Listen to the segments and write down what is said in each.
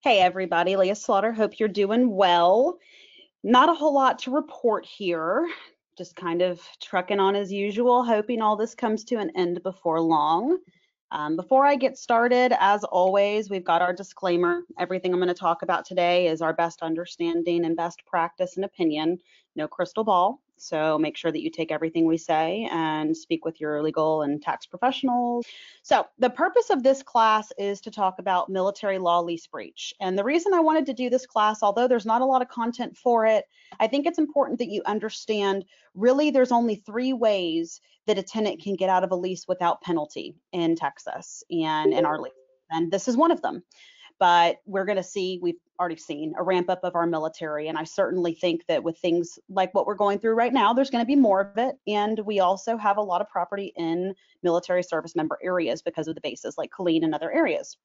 Hey everybody, Leah Slaughter. Hope you're doing well. Not a whole lot to report here. Just kind of trucking on as usual, hoping all this comes to an end before long. Um, before I get started, as always, we've got our disclaimer. Everything I'm going to talk about today is our best understanding and best practice and opinion, no crystal ball. So make sure that you take everything we say and speak with your legal and tax professionals. So the purpose of this class is to talk about military law lease breach. And the reason I wanted to do this class, although there's not a lot of content for it, I think it's important that you understand really there's only three ways that a tenant can get out of a lease without penalty in Texas and in our lease. And this is one of them but we're going to see we've already seen a ramp up of our military and i certainly think that with things like what we're going through right now there's going to be more of it and we also have a lot of property in military service member areas because of the bases like Killeen and other areas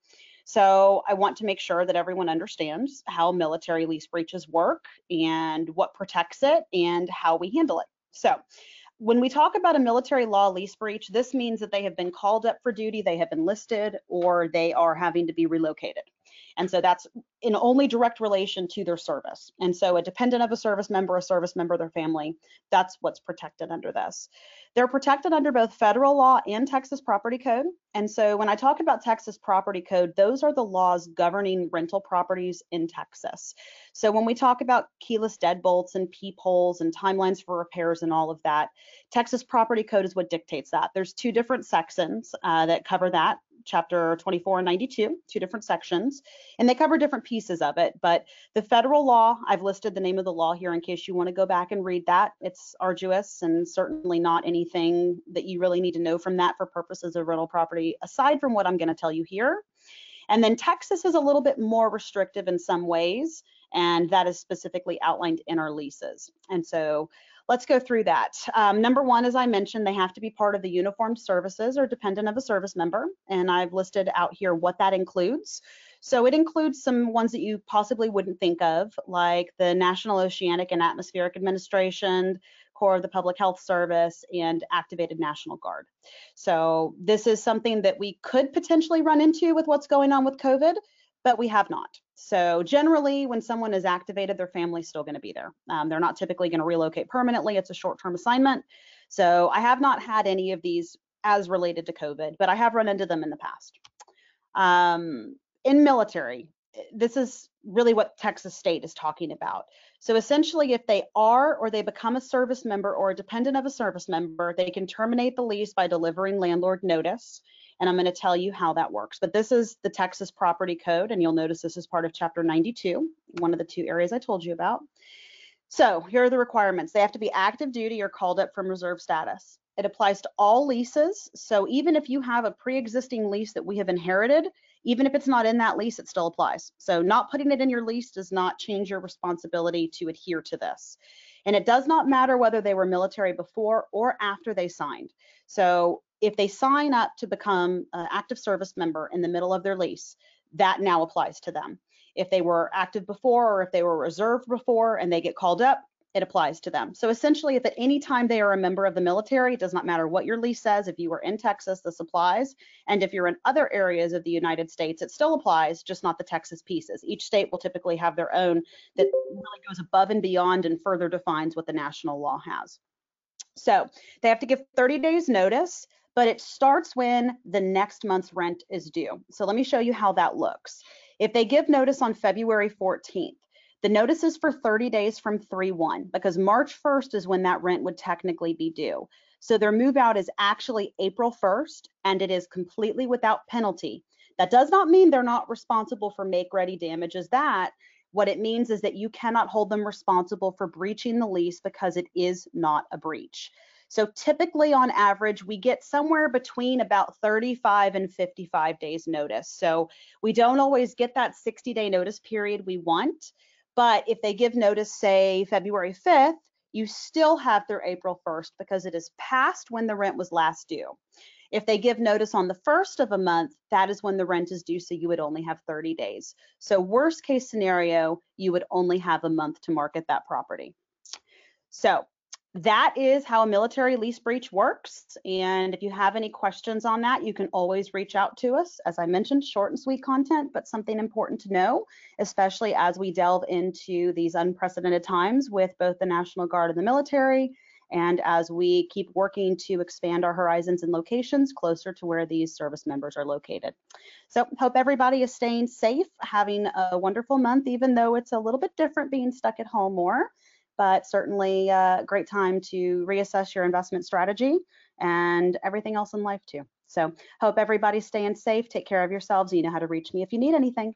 so i want to make sure that everyone understands how military lease breaches work and what protects it and how we handle it so when we talk about a military law lease breach, this means that they have been called up for duty, they have been listed, or they are having to be relocated. And so that's in only direct relation to their service. And so a dependent of a service member, a service member, their family, that's what's protected under this. They're protected under both federal law and Texas property code. And so when I talk about Texas property code, those are the laws governing rental properties in Texas. So when we talk about keyless deadbolts and peepholes and timelines for repairs and all of that, Texas property code is what dictates that. There's two different sections uh, that cover that chapter 24 and 92, two different sections, and they cover different pieces of it. But the federal law, I've listed the name of the law here in case you want to go back and read that. It's arduous and certainly not anything that you really need to know from that for purposes of rental property, aside from what I'm going to tell you here. And then Texas is a little bit more restrictive in some ways, and that is specifically outlined in our leases. And so Let's go through that. Um, number one, as I mentioned, they have to be part of the uniformed services or dependent of a service member. And I've listed out here what that includes. So it includes some ones that you possibly wouldn't think of, like the National Oceanic and Atmospheric Administration, Corps of the Public Health Service, and Activated National Guard. So this is something that we could potentially run into with what's going on with COVID, but we have not. So generally, when someone is activated, their family's still going to be there. Um, they're not typically going to relocate permanently. It's a short-term assignment. So I have not had any of these as related to COVID, but I have run into them in the past. Um, in military, this is really what Texas state is talking about. So essentially, if they are or they become a service member or a dependent of a service member, they can terminate the lease by delivering landlord notice and I'm going to tell you how that works. But this is the Texas Property Code, and you'll notice this is part of Chapter 92, one of the two areas I told you about. So here are the requirements. They have to be active duty or called up from reserve status. It applies to all leases. So even if you have a pre-existing lease that we have inherited, even if it's not in that lease, it still applies. So not putting it in your lease does not change your responsibility to adhere to this. And it does not matter whether they were military before or after they signed. So if they sign up to become an active service member in the middle of their lease, that now applies to them. If they were active before or if they were reserved before and they get called up, it applies to them. So essentially, if at any time they are a member of the military, it does not matter what your lease says. If you are in Texas, this applies. And if you're in other areas of the United States, it still applies, just not the Texas pieces. Each state will typically have their own that really goes above and beyond and further defines what the national law has. So they have to give 30 days notice but it starts when the next month's rent is due. So let me show you how that looks. If they give notice on February 14th, the notice is for 30 days from 3-1 because March 1st is when that rent would technically be due. So their move out is actually April 1st and it is completely without penalty. That does not mean they're not responsible for make ready damages that what it means is that you cannot hold them responsible for breaching the lease because it is not a breach. So typically on average, we get somewhere between about 35 and 55 days notice. So we don't always get that 60 day notice period we want, but if they give notice, say February 5th, you still have through April 1st because it is past when the rent was last due. If they give notice on the first of a month, that is when the rent is due, so you would only have 30 days. So worst case scenario, you would only have a month to market that property. So that is how a military lease breach works. And if you have any questions on that, you can always reach out to us. As I mentioned, short and sweet content, but something important to know, especially as we delve into these unprecedented times with both the National Guard and the military, and as we keep working to expand our horizons and locations closer to where these service members are located. So hope everybody is staying safe, having a wonderful month, even though it's a little bit different being stuck at home more but certainly a great time to reassess your investment strategy and everything else in life too. So hope everybody's staying safe. Take care of yourselves. You know how to reach me if you need anything.